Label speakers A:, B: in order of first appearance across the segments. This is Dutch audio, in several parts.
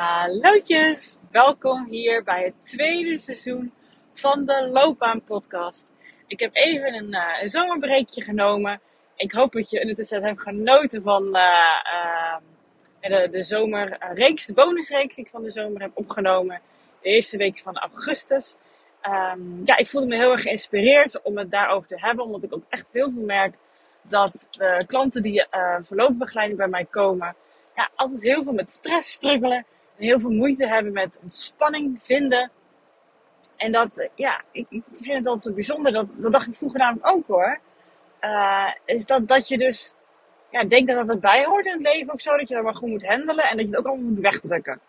A: Hallootjes, welkom hier bij het tweede seizoen van de Loopbaan Podcast. Ik heb even een, uh, een zomerbreekje genomen. Ik hoop dat je ondertussen hebt genoten van uh, uh, de, de zomerreeks, de bonusreeks die ik van de zomer heb opgenomen. De eerste week van augustus. Um, ja, ik voelde me heel erg geïnspireerd om het daarover te hebben, omdat ik ook echt heel veel merk dat klanten die uh, bij mij komen, ja, altijd heel veel met stress struggelen heel veel moeite hebben met ontspanning vinden. En dat, ja, ik, vind het altijd zo bijzonder. Dat, dat dacht ik vroeger namelijk ook hoor. Uh, is dat, dat je dus ja, denkt dat dat erbij hoort in het leven of zo. Dat je dat maar goed moet handelen en dat je het ook allemaal moet wegdrukken.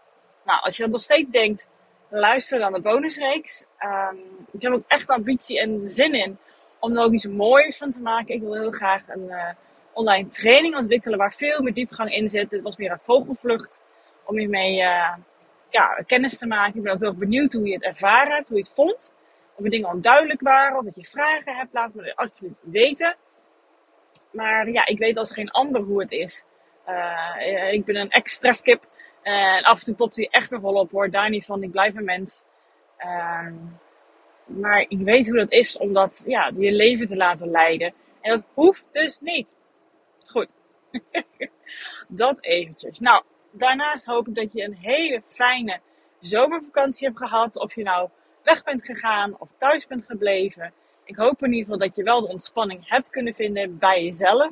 A: Nou, als je dat nog steeds denkt, luister dan de bonusreeks. Um, ik heb ook echt ambitie en zin in om er ook iets moois van te maken. Ik wil heel graag een uh, online training ontwikkelen waar veel meer diepgang in zit. Dit was meer een vogelvlucht om hiermee uh, ja, kennis te maken. Ik ben ook heel benieuwd hoe je het ervaren hebt, hoe je het vond. Of er dingen onduidelijk waren, of dat je vragen hebt, laat me absoluut weten. Maar ja, ik weet als geen ander hoe het is. Uh, ik ben een ex-stresskip. En af en toe popt hij echt nog wel op hoor. Daar niet van, ik blijf een mens. Uh, maar ik weet hoe dat is om dat, ja, je leven te laten leiden. En dat hoeft dus niet. Goed. dat eventjes. Nou, daarnaast hoop ik dat je een hele fijne zomervakantie hebt gehad. Of je nou weg bent gegaan of thuis bent gebleven. Ik hoop in ieder geval dat je wel de ontspanning hebt kunnen vinden bij jezelf.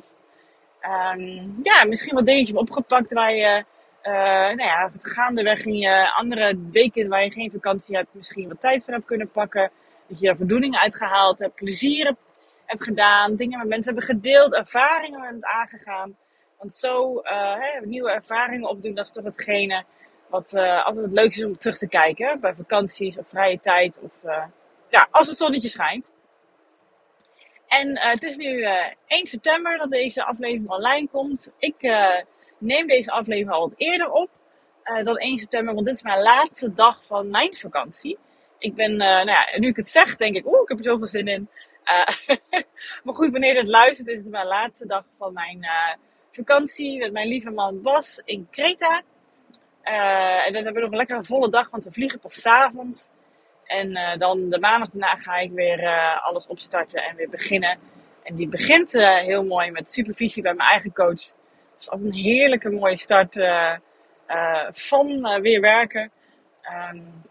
A: Um, ja, misschien wat dingetjes opgepakt waar je uh, nou ja, het gaandeweg in je andere weken waar je geen vakantie hebt, misschien wat tijd voor hebt kunnen pakken. Dat je er voldoening uitgehaald hebt, plezier hebt, hebt gedaan, dingen met mensen hebben gedeeld, ervaringen bent aangegaan. Want zo hè, nieuwe ervaringen opdoen, dat is toch hetgene wat uh, altijd het leukste is om terug te kijken. Bij vakanties of vrije tijd. Of uh, ja, als het zonnetje schijnt. En het is nu 1 september dat deze aflevering online komt. Ik neem deze aflevering al wat eerder op dan 1 september, want dit is mijn laatste dag van mijn vakantie. Ik ben, nou ja, nu ik het zeg, denk ik, oeh, ik heb er zoveel zin in. maar goed, wanneer het luistert, is het mijn laatste dag van mijn vakantie met mijn lieve man Bas in Kreta. Uh, en dan hebben we nog een lekkere volle dag, want we vliegen pas avonds. En uh, dan de maandag daarna ga ik weer uh, alles opstarten en weer beginnen. En die begint heel mooi met supervisie bij mijn eigen coach. Dus altijd een heerlijke mooie start van weer werken. Um,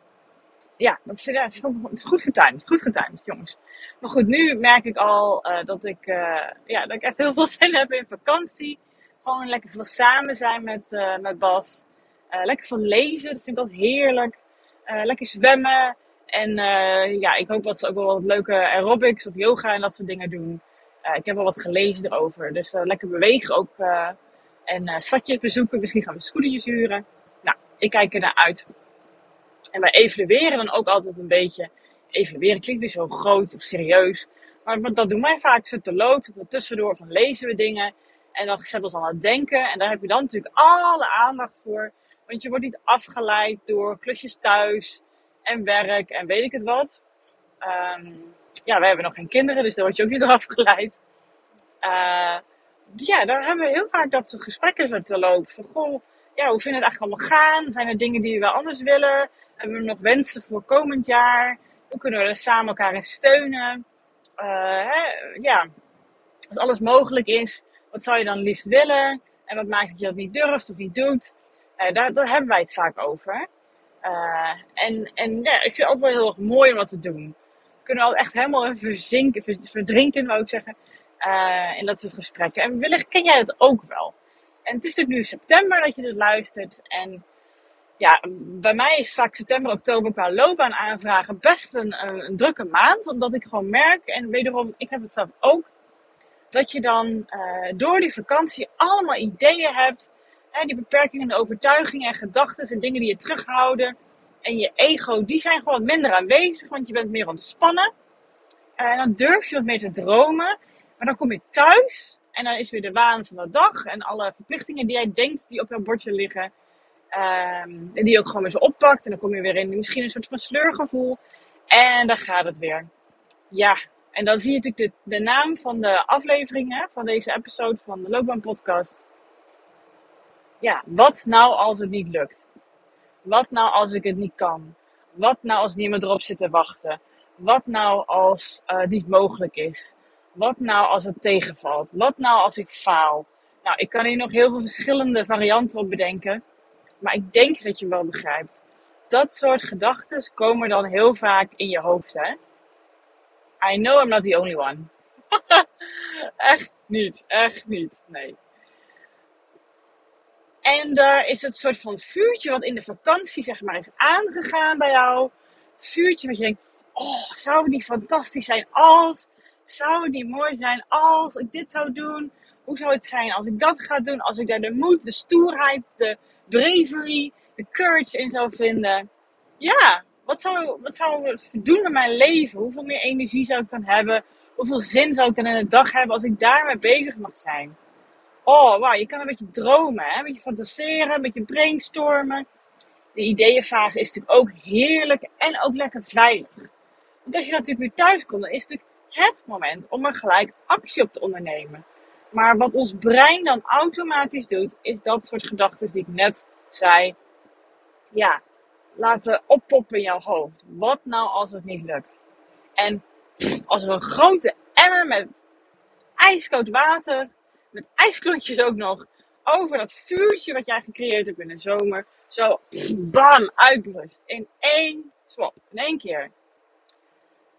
A: ja, dat vind ik het is goed getimed. Goed getimed, jongens. Maar goed, nu merk ik al dat, ik, ja, dat ik echt heel veel zin heb in vakantie. Gewoon lekker veel samen zijn met, uh, met Bas. Uh, lekker veel lezen, dat vind ik altijd heerlijk. Uh, lekker zwemmen. En ja, ik hoop dat ze ook wel wat leuke aerobics of yoga en dat soort dingen doen. ik heb wel wat gelezen erover. Dus lekker bewegen ook. en stadjes bezoeken. Misschien gaan we scootertjes huren. Nou, ik kijk er naar uit. En wij evalueren dan ook altijd een beetje. Evalueren klinkt weer zo groot of serieus. Maar dat doen wij vaak zo te lopen. Tussendoor van lezen we dingen. En dat zet ons aan het denken. En daar heb je dan natuurlijk alle aandacht voor. Want je wordt niet afgeleid door klusjes thuis en werk en weet ik het wat. Um, ja, we hebben nog geen kinderen, dus daar word je ook niet door afgeleid. Uh, ja, dan hebben we heel vaak dat soort gesprekken zo te lopen. Van, goh, ja, hoe vinden we het eigenlijk allemaal gaan? Zijn er dingen die we wel anders willen? Hebben we nog wensen voor komend jaar? Hoe kunnen we er samen elkaar in steunen? Uh, hè, ja, als alles mogelijk is, wat zou je dan liefst willen? En wat maakt dat je dat niet durft of niet doet? Uh, daar, daar hebben wij het vaak over. Uh, en en ja, ik vind het altijd wel heel erg mooi om dat te doen. We kunnen al echt helemaal verzinken, verdrinken, wou ik zeggen, uh, in dat soort gesprekken. En wellicht ken jij dat ook wel. En het is natuurlijk nu september dat je dit luistert. En ja, bij mij is vaak september, oktober qua loopbaan aanvragen best een, een, een drukke maand. Omdat ik gewoon merk, en wederom, ik heb het zelf ook dat je dan uh, door die vakantie allemaal ideeën hebt. Hè, die beperkingen en overtuigingen en gedachten en dingen die je terughouden. En je ego, die zijn gewoon minder aanwezig, want je bent meer ontspannen. En dan durf je wat meer te dromen. Maar dan kom je thuis en dan is weer de waan van de dag. En alle verplichtingen die jij denkt die op jouw bordje liggen. Um, en die ook gewoon weer zo oppakt. En dan kom je weer in misschien een soort van sleurgevoel. En dan gaat het weer. Ja, en dan zie je natuurlijk de, de naam van de afleveringen van deze episode van de Loopbaan Podcast. Ja, wat nou als het niet lukt? Wat nou als ik het niet kan? Wat nou als niemand erop zit te wachten? Wat nou als uh, het niet mogelijk is? Wat nou als het tegenvalt? Wat nou als ik faal? Nou, ik kan hier nog heel veel verschillende varianten op bedenken. Maar ik denk dat je wel begrijpt. Dat soort gedachten komen dan heel vaak in je hoofd, hè? I know I'm not the only one. echt niet, echt niet, nee. En daar is het soort van vuurtje wat in de vakantie zeg maar is aangegaan bij jou. Vuurtje wat je denkt, oh, zou het niet fantastisch zijn als, zou het niet mooi zijn als ik dit zou doen? Hoe zou het zijn als ik dat ga doen? Als ik daar de moed, de stoerheid, de bravery, de courage in zou vinden. Ja, wat zou, wat zou het doen met mijn leven? Hoeveel meer energie zou ik dan hebben? Hoeveel zin zou ik dan in de dag hebben als ik daarmee bezig mag zijn? Oh, wauw, je kan een beetje dromen, hè? een beetje fantaseren, een beetje brainstormen. De ideeënfase is natuurlijk ook heerlijk en ook lekker veilig. Want als je natuurlijk weer thuis komt, dan is het natuurlijk het moment om er gelijk actie op te ondernemen. Maar wat ons brein dan automatisch doet, is dat soort gedachten die ik net zei. Ja, laten oppoppen in jouw hoofd. Wat nou als het niet lukt? En als er een grote emmer met ijskoud water, met ijsklontjes ook nog, over dat vuurtje wat jij gecreëerd hebt in de zomer, zo bam, uitbrust. In één swap, in één keer.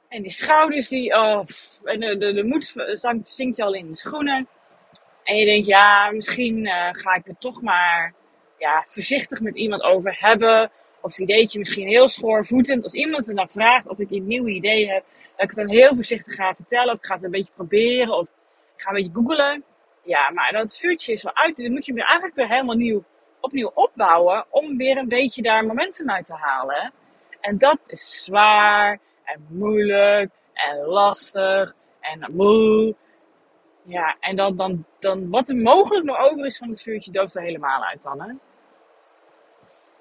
A: En die schouders die, oh, en de, de, de moed zinkt al in de schoenen. En je denkt, ja, misschien uh, ga ik er toch maar ja, voorzichtig met iemand over hebben. Of het ideetje misschien heel schoorvoetend. Als iemand er dan vraagt of ik een nieuw idee heb, dat ik het dan heel voorzichtig ga vertellen. Of ik ga het een beetje proberen. Of ik ga een beetje googlen. Ja, maar dat vuurtje is wel uit. Dus dan moet je hem eigenlijk weer helemaal nieuw, opnieuw opbouwen. Om weer een beetje daar momentum uit te halen. En dat is zwaar en moeilijk en lastig en moe. Ja, en dan, dan, dan wat er mogelijk nog over is van het vuurtje, dooft er helemaal uit dan, hè.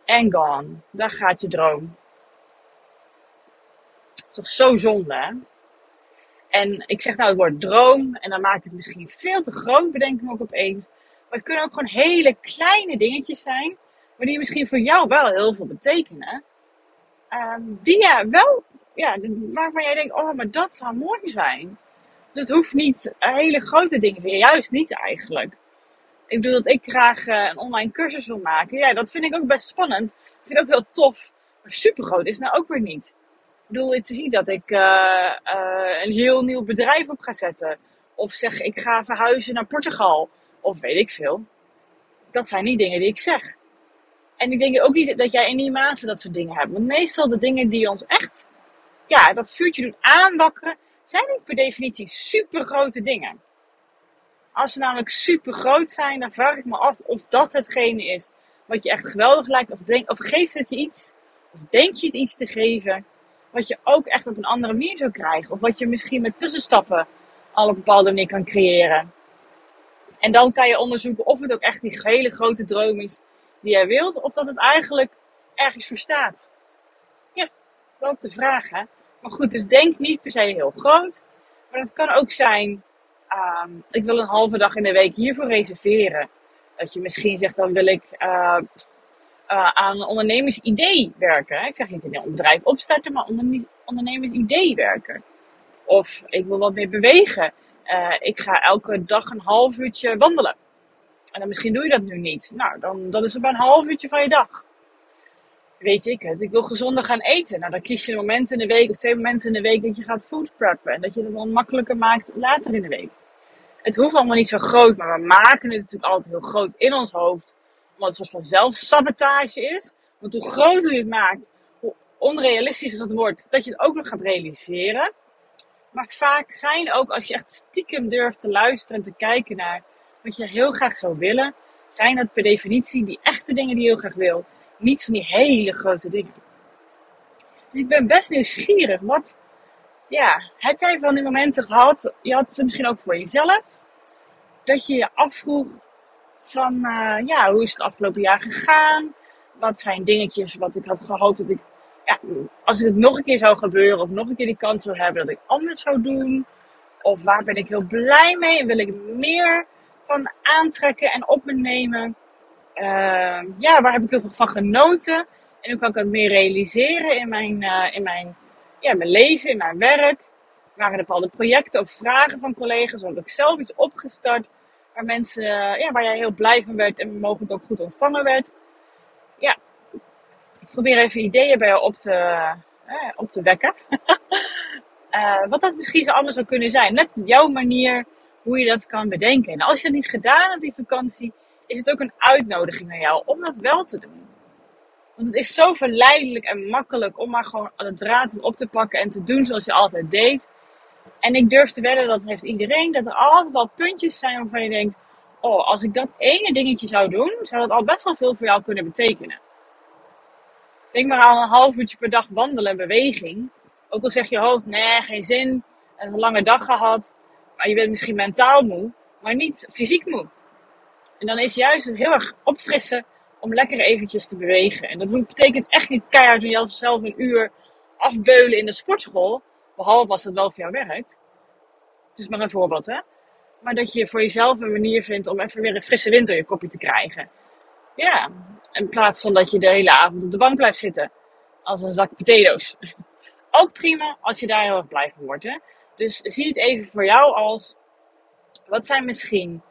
A: En gone. Daar gaat je droom. Dat is toch zo zonde, hè? En ik zeg nou het woord droom, en dan maak ik het misschien veel te groot, bedenk ik me ook opeens. Maar het kunnen ook gewoon hele kleine dingetjes zijn, maar die misschien voor jou wel heel veel betekenen. Um, die ja, wel, ja, waarvan jij denkt, oh, maar dat zou mooi zijn. Dus het hoeft niet hele grote dingen juist niet eigenlijk. Ik bedoel dat ik graag uh, een online cursus wil maken. Ja, dat vind ik ook best spannend. Ik vind het ook heel tof. Maar super groot is nou ook weer niet. Ik bedoel, te zien dat ik uh, uh, een heel nieuw bedrijf op ga zetten. Of zeg, ik ga verhuizen naar Portugal. Of weet ik veel. Dat zijn niet dingen die ik zeg. En ik denk ook niet dat jij in die mate dat soort dingen hebt. Want meestal de dingen die ons echt, ja, dat vuurtje doen aanwakkeren, zijn niet per definitie super grote dingen. Als ze namelijk super groot zijn, dan vraag ik me af of dat hetgene is wat je echt geweldig lijkt. Of, denk, of geeft het je iets, of denk je het iets te geven, wat je ook echt op een andere manier zou krijgen. Of wat je misschien met tussenstappen al op een bepaalde manier kan creëren. En dan kan je onderzoeken of het ook echt die hele grote droom is die jij wilt, of dat het eigenlijk ergens voor staat. Ja, dat is de vraag, hè. Maar goed, dus denk niet per se heel groot. Maar het kan ook zijn, um, ik wil een halve dag in de week hiervoor reserveren. Dat je misschien zegt, dan wil ik uh, uh, aan ondernemersidee werken. Ik zeg niet een bedrijf opstarten, maar ondernemersidee werken. Of ik wil wat meer bewegen. Uh, ik ga elke dag een half uurtje wandelen. En dan misschien doe je dat nu niet. Nou, dan, dan is het maar een half uurtje van je dag weet ik het, ik wil gezonder gaan eten. Nou, dan kies je een moment in de week of twee momenten in de week dat je gaat food preppen. En dat je het dan makkelijker maakt later in de week. Het hoeft allemaal niet zo groot, maar we maken het natuurlijk altijd heel groot in ons hoofd. Omdat het een soort van zelfsabotage is. Want hoe groter je het maakt, hoe onrealistischer het wordt dat je het ook nog gaat realiseren. Maar vaak zijn ook, als je echt stiekem durft te luisteren en te kijken naar wat je heel graag zou willen, zijn dat per definitie die echte dingen die je heel graag wil niet van die hele grote dingen. Dus ik ben best nieuwsgierig. Wat, ja, heb jij van die momenten gehad? Je had ze misschien ook voor jezelf. Dat je je afvroeg van, uh, ja, hoe is het afgelopen jaar gegaan? Wat zijn dingetjes wat ik had gehoopt dat ik, ja, als het nog een keer zou gebeuren of nog een keer die kans zou hebben dat ik anders zou doen? Of waar ben ik heel blij mee en wil ik meer van aantrekken en op me nemen? Uh, ja, waar heb ik heel veel van genoten? En hoe kan ik het meer realiseren in mijn, uh, in mijn, ja, mijn leven, in mijn werk? Waren er bepaalde projecten of vragen van collega's? Of heb ik zelf iets opgestart waar mensen, ja, waar jij heel blij van werd en mogelijk ook goed ontvangen werd? Ja, ik probeer even ideeën bij jou op te, op te wekken. wat dat misschien zo anders zou kunnen zijn. Net jouw manier hoe je dat kan bedenken. En als je dat niet gedaan hebt die vakantie, is het ook een uitnodiging naar jou om dat wel te doen. Want het is zo verleidelijk en makkelijk om maar gewoon de draad op te pakken en te doen zoals je altijd deed. En ik durf te wedden, dat heeft iedereen, dat er altijd wel puntjes zijn waarvan je denkt, oh, als ik dat ene dingetje zou doen, zou dat al best wel veel voor jou kunnen betekenen. Denk maar aan een half uurtje per dag wandelen en beweging. Ook al zeg je hoofd, nee, geen zin, een lange dag gehad. Maar je bent misschien mentaal moe, maar niet fysiek moe. En dan is juist het heel erg opfrissen om lekker eventjes te bewegen. En dat betekent echt niet keihard jezelf een uur afbeulen in de sportschool. Behalve als dat wel voor jou werkt. Het is maar een voorbeeld, hè. Maar dat je voor jezelf een manier vindt om even weer een frisse wind in je kopje te krijgen. Ja, in plaats van dat je de hele avond op de bank blijft zitten. Als een zak potatoes. Ook prima als je daar heel erg blij van wordt, hè. Dus zie het even voor jou als, wat zijn misschien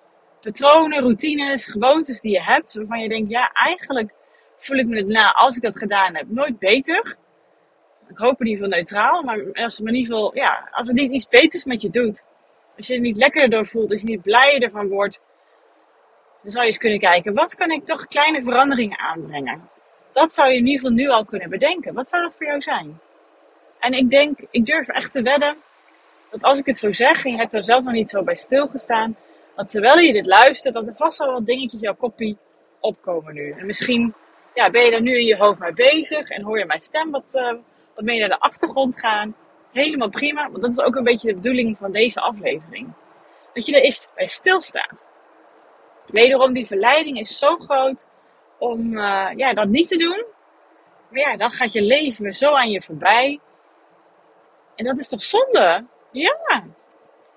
A: patronen, routines, gewoontes die je hebt, waarvan je denkt, ja, eigenlijk voel ik me het na als ik dat gedaan heb nooit beter. Ik hoop in ieder geval neutraal, maar als het in ieder geval, ja, als het niet iets beters met je doet, als je er niet lekkerder door voelt, als je niet blijer ervan wordt, dan zou je eens kunnen kijken, wat kan ik toch kleine veranderingen aanbrengen? Dat zou je in ieder geval nu al kunnen bedenken. Wat zou dat voor jou zijn? En ik denk, ik durf echt te wedden, dat als ik het zo zeg, en je hebt er zelf nog niet zo bij stilgestaan, dat terwijl je dit luistert, dat er vast wel wat dingetjes jouw kopie opkomen nu. En misschien ja, ben je er nu in je hoofd mee bezig en hoor je mijn stem wat, uh, wat mee naar de achtergrond gaan. Helemaal prima, want dat is ook een beetje de bedoeling van deze aflevering. Dat je er eens bij stilstaat. Wederom, die verleiding is zo groot om uh, ja, dat niet te doen. Maar ja, dan gaat je leven zo aan je voorbij. En dat is toch zonde? Ja.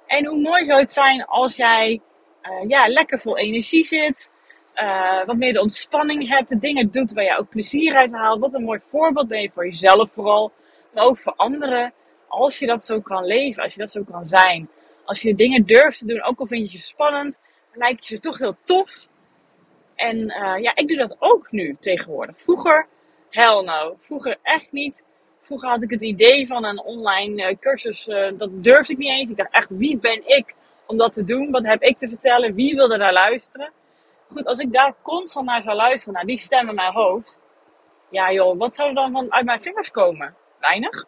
A: En hoe mooi zou het zijn als jij uh, ja, lekker vol energie zit. Uh, wat meer de ontspanning hebt. De dingen doet waar je ook plezier uit haalt. Wat een mooi voorbeeld ben je voor jezelf vooral. Maar ook voor anderen. Als je dat zo kan leven. Als je dat zo kan zijn. Als je dingen durft te doen. Ook al vind je het spannend. Lijkt je toch heel tof. En uh, ja, ik doe dat ook nu tegenwoordig. Vroeger, hell no. Vroeger echt niet. Vroeger had ik het idee van een online cursus. dat durfde ik niet eens. Ik dacht echt, wie ben ik om dat te doen. Wat heb ik te vertellen? Wie wil er naar luisteren? Goed, als ik daar constant naar zou luisteren, naar die stem in mijn hoofd. Ja joh, wat zou er dan van uit mijn vingers komen? Weinig.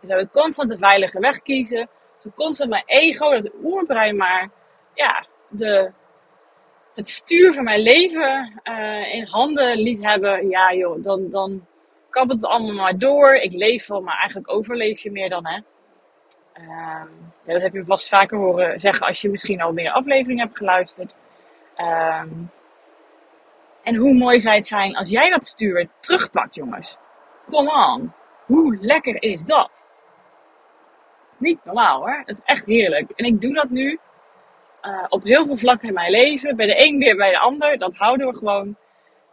A: Dan zou ik constant de veilige weg kiezen. Zo constant mijn ego, dat oerbrein maar, ja, de, het stuur van mijn leven uh, in handen liet hebben. Ja joh, dan, dan kabbelt het allemaal maar door. Ik leef wel, maar eigenlijk overleef je meer dan hè. Ehm, dat heb je vast vaker horen zeggen als je misschien al meer afleveringen hebt geluisterd. Ehm, en hoe mooi zou het zijn als jij dat stuur terugpakt, jongens. Come on. Hoe lekker is dat? Niet normaal hoor. Het is echt heerlijk. En ik doe dat nu uh, op heel veel vlakken in mijn leven. Bij de een weer bij de ander. Dat houden we gewoon.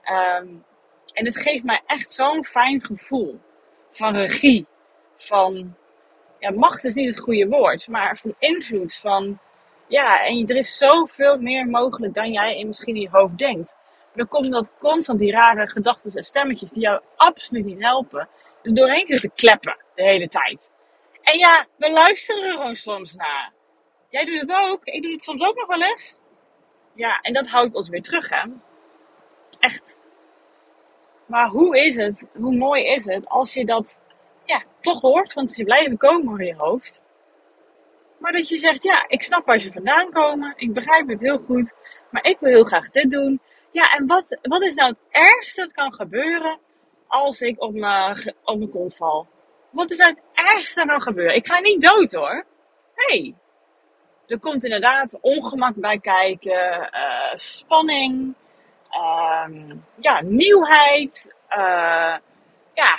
A: Um, en het geeft mij echt zo'n fijn gevoel van regie. Van ja, macht is niet het goede woord, maar van invloed. Van, ja, en er is zoveel meer mogelijk dan jij in misschien in je hoofd denkt. Dan komt dat constant die rare gedachten en stemmetjes die jou absoluut niet helpen, er doorheen zitten kleppen de hele tijd. En ja, we luisteren er gewoon soms naar. Jij doet het ook. Ik doe het soms ook nog wel eens. Ja, en dat houdt ons weer terug, hè. Echt. Maar hoe is het, hoe mooi is het als je dat ja, toch hoort, want ze blijven komen in je hoofd. Maar dat je zegt, ja, ik snap waar ze vandaan komen, ik begrijp het heel goed, maar ik wil heel graag dit doen. Ja, en wat, wat is nou het ergste dat kan gebeuren als ik op mijn, op mijn kont val? Wat is nou het ergste dat kan gebeuren? Ik ga niet dood hoor. hey, er komt inderdaad ongemak bij kijken, uh, spanning, uh, ja, nieuwheid, uh, ja,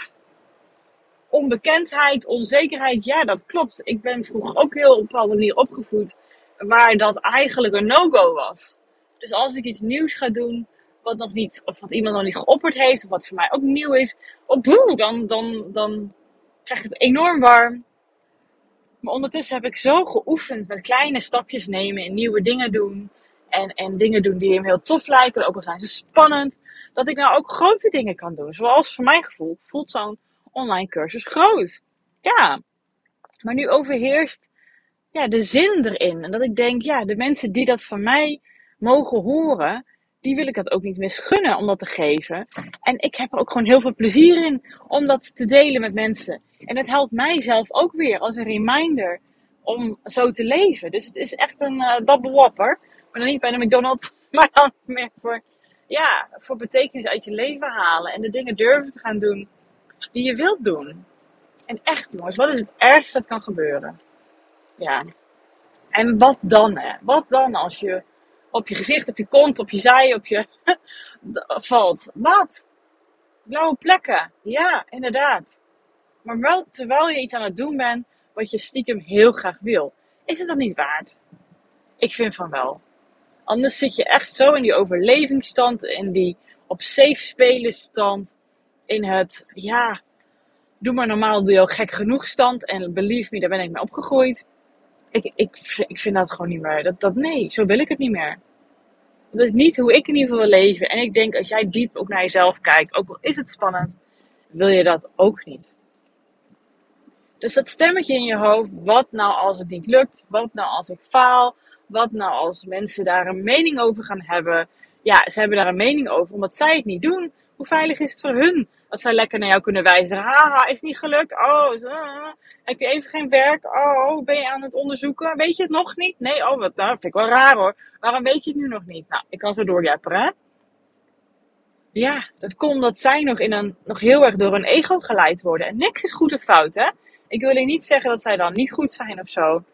A: onbekendheid, onzekerheid, ja, dat klopt. Ik ben vroeger ook heel op een bepaalde manier opgevoed waar dat eigenlijk een no-go was. Dus als ik iets nieuws ga doen, wat nog niet, of wat iemand nog niet geopperd heeft, of wat voor mij ook nieuw is, op, dan, dan, dan krijg ik het enorm warm. Maar ondertussen heb ik zo geoefend met kleine stapjes nemen en nieuwe dingen doen. En, en dingen doen die hem heel tof lijken, ook al zijn ze spannend. Dat ik nou ook grote dingen kan doen. Zoals voor mijn gevoel voelt zo'n online cursus groot. Ja, maar nu overheerst ja, de zin erin. En dat ik denk, ja, de mensen die dat van mij mogen horen, die wil ik dat ook niet misgunnen om dat te geven. En ik heb er ook gewoon heel veel plezier in om dat te delen met mensen. En het helpt mijzelf ook weer als een reminder om zo te leven. Dus het is echt een uh, double whopper. Maar dan niet bij de McDonald's, maar dan meer voor, ja, voor betekenis uit je leven halen. En de dingen durven te gaan doen die je wilt doen. En echt jongens, wat is het ergste dat kan gebeuren? Ja. En wat dan hè? Wat dan als je op je gezicht, op je kont, op je zij, op je valt? Wat? Blauwe plekken. Ja, inderdaad. Maar wel terwijl je iets aan het doen bent wat je stiekem heel graag wil. Is het dat niet waard? Ik vind van wel. Anders zit je echt zo in die overlevingsstand, in die op safe spelen stand, in het, ja, doe maar normaal, doe je al gek genoeg stand. En believe me, daar ben ik mee opgegroeid. Ik, ik, ik vind dat gewoon niet meer. Dat, dat, nee, zo wil ik het niet meer. Dat is niet hoe ik in ieder geval wil leven. En ik denk, als jij diep ook naar jezelf kijkt, ook al is het spannend, wil je dat ook niet. Dus dat stemmetje in je hoofd, wat nou als het niet lukt? Wat nou als ik faal? Wat nou als mensen daar een mening over gaan hebben? Ja, ze hebben daar een mening over omdat zij het niet doen. Hoe veilig is het voor hun dat zij lekker naar jou kunnen wijzen? Haha, is niet gelukt. Oh, zo, heb je even geen werk? Oh, ben je aan het onderzoeken? Weet je het nog niet? Nee, oh, wat, nou, vind ik wel raar hoor. Waarom weet je het nu nog niet? Nou, ik kan zo doorjapperen? Ja, dat komt omdat zij nog, in een, nog heel erg door hun ego geleid worden. En niks is goed of fout, hè? Ik wil niet zeggen dat zij dan niet goed zijn of zo.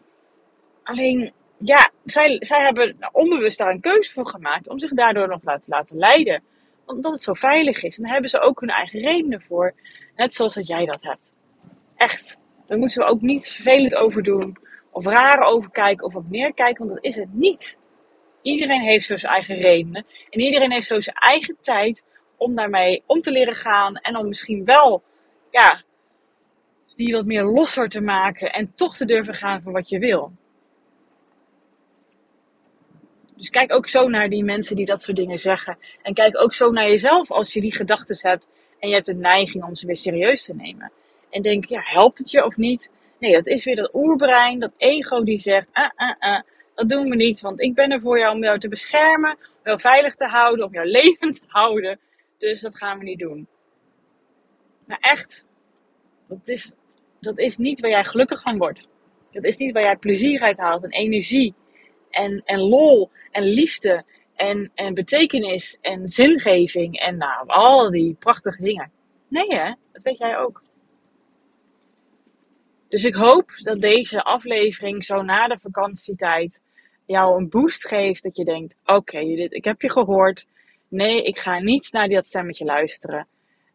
A: Alleen, ja, zij, zij hebben onbewust daar een keuze voor gemaakt om zich daardoor nog te laten leiden. Omdat het zo veilig is. En daar hebben ze ook hun eigen redenen voor. Net zoals dat jij dat hebt. Echt. Daar moeten we ook niet vervelend over doen. Of raar over kijken of op neerkijken. Want dat is het niet. Iedereen heeft zo zijn eigen redenen. En iedereen heeft zo zijn eigen tijd om daarmee om te leren gaan. En om misschien wel ja, die wat meer losser te maken en toch te durven gaan voor wat je wil. Dus kijk ook zo naar die mensen die dat soort dingen zeggen. En kijk ook zo naar jezelf als je die gedachten hebt en je hebt de neiging om ze weer serieus te nemen. En denk, ja, helpt het je of niet? Nee, dat is weer dat oerbrein, dat ego die zegt, ah, ah, ah, dat doen we niet, want ik ben er voor jou om jou te beschermen, om jou veilig te houden, om jou levend te houden. Dus dat gaan we niet doen. Maar echt, dat is dat is niet waar jij gelukkig van wordt. Dat is niet waar jij plezier uit haalt en energie en, en lol en liefde en, en betekenis en zingeving en nou, al die prachtige dingen. Nee hè, dat weet jij ook. Dus ik hoop dat deze aflevering zo na de vakantietijd jou een boost geeft. Dat je denkt, oké okay, ik heb je gehoord. Nee, ik ga niet naar dat stemmetje luisteren.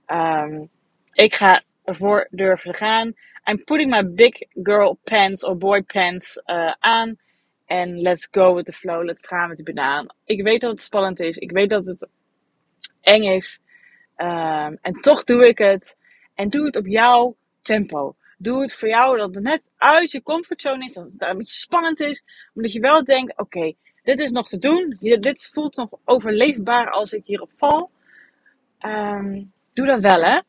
A: Um, ik ga ervoor durven gaan. I'm putting my big girl pants or boy pants uh, aan. En let's go with the flow. Let's gaan met de banaan. Ik weet dat het spannend is. Ik weet dat het eng is. Um, en toch doe ik het. En doe het op jouw tempo. Doe het voor jou dat het net uit je comfortzone is. Dat het een beetje spannend is. Maar dat je wel denkt: oké, dit is nog te doen. Dit voelt nog overleefbaar als ik hierop val. Um, doe dat wel, hè?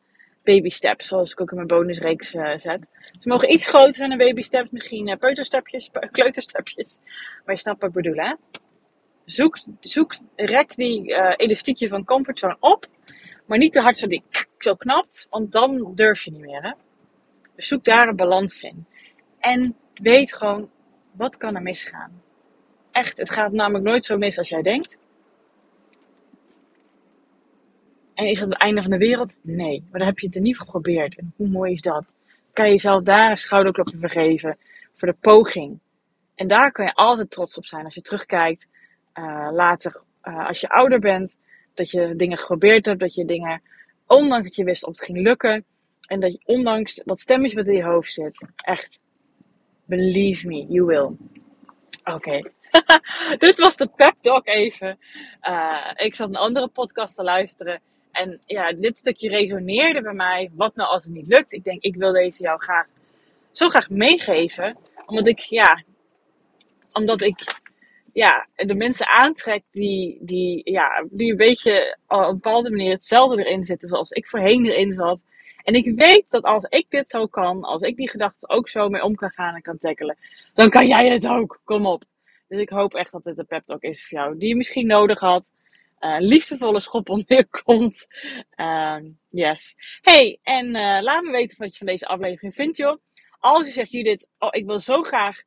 A: Baby steps, zoals ik ook in mijn bonusreeks uh, zet. Ze mogen iets groter zijn dan baby steps, misschien uh, peuterstepjes, kleuterstepjes. Maar je snapt wat ik bedoel, hè? Zoek, zoek rek die uh, elastiekje van comfortzone op, maar niet te hard zo die zo knapt, want dan durf je niet meer, hè? Dus zoek daar een balans in. En weet gewoon, wat kan er misgaan? Echt, het gaat namelijk nooit zo mis als jij denkt. En is dat het einde van de wereld? Nee. Maar dan heb je het in ieder geval geprobeerd. En hoe mooi is dat? Kan je jezelf daar een schouderklopje voor geven. Voor de poging. En daar kan je altijd trots op zijn als je terugkijkt. Uh, later, uh, als je ouder bent. Dat je dingen geprobeerd hebt. Dat je dingen, ondanks dat je wist of het ging lukken. En dat je, ondanks dat stemmetje wat in je hoofd zit. Echt. Believe me, you will. Oké. Dit was de pep talk even. Uh, ik zat een andere podcast te luisteren. En ja, dit stukje resoneerde bij mij. Wat nou als het niet lukt? Ik denk, ik wil deze jou graag, zo graag meegeven. Omdat ik, ja, omdat ik ja, de mensen aantrek die, die, ja, die een beetje op een bepaalde manier hetzelfde erin zitten zoals ik voorheen erin zat. En ik weet dat als ik dit zo kan, als ik die gedachten ook zo mee om kan gaan en kan tackelen, dan kan jij het ook. Kom op. Dus ik hoop echt dat dit een pep talk is voor jou, die je misschien nodig had. Uh, liefdevolle schop onder komt. Uh, yes. Hey, en uh, laat me weten wat je van deze aflevering vindt, joh. Als je zegt, Judith, oh, ik wil zo graag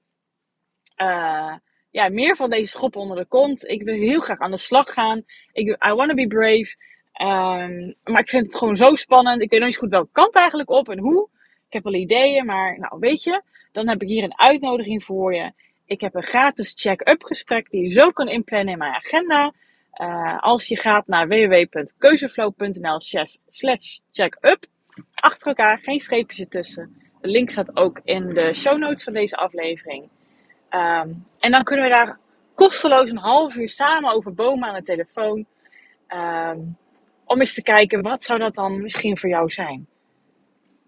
A: uh, ja, meer van deze schop onder de kont. Ik wil heel graag aan de slag gaan. Ik, I want to be brave. Um, maar ik vind het gewoon zo spannend. Ik weet nog niet goed welke kant eigenlijk op en hoe. Ik heb wel ideeën, maar nou weet je, dan heb ik hier een uitnodiging voor je. Ik heb een gratis check-up gesprek die je zo kan inplannen in mijn agenda. Uh, als je gaat naar www.keuzeflow.nl slash check-up. Achter elkaar, geen streepjes ertussen. De link staat ook in de show notes van deze aflevering. Um, en dan kunnen we daar kosteloos een half uur samen over bomen aan de telefoon. Um, om eens te kijken, wat zou dat dan misschien voor jou zijn?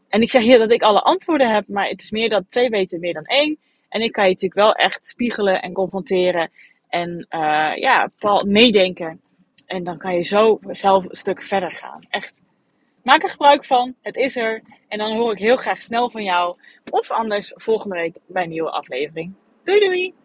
A: En ik zeg hier dat ik alle antwoorden heb, maar het is meer dat twee weten meer dan één. En ik kan je natuurlijk wel echt spiegelen en confronteren en uh, ja, meedenken. En dan kan je zo zelf een stuk verder gaan. Echt. Maak er gebruik van. Het is er. En dan hoor ik heel graag snel van jou. Of anders volgende week bij een nieuwe aflevering. Doei doei!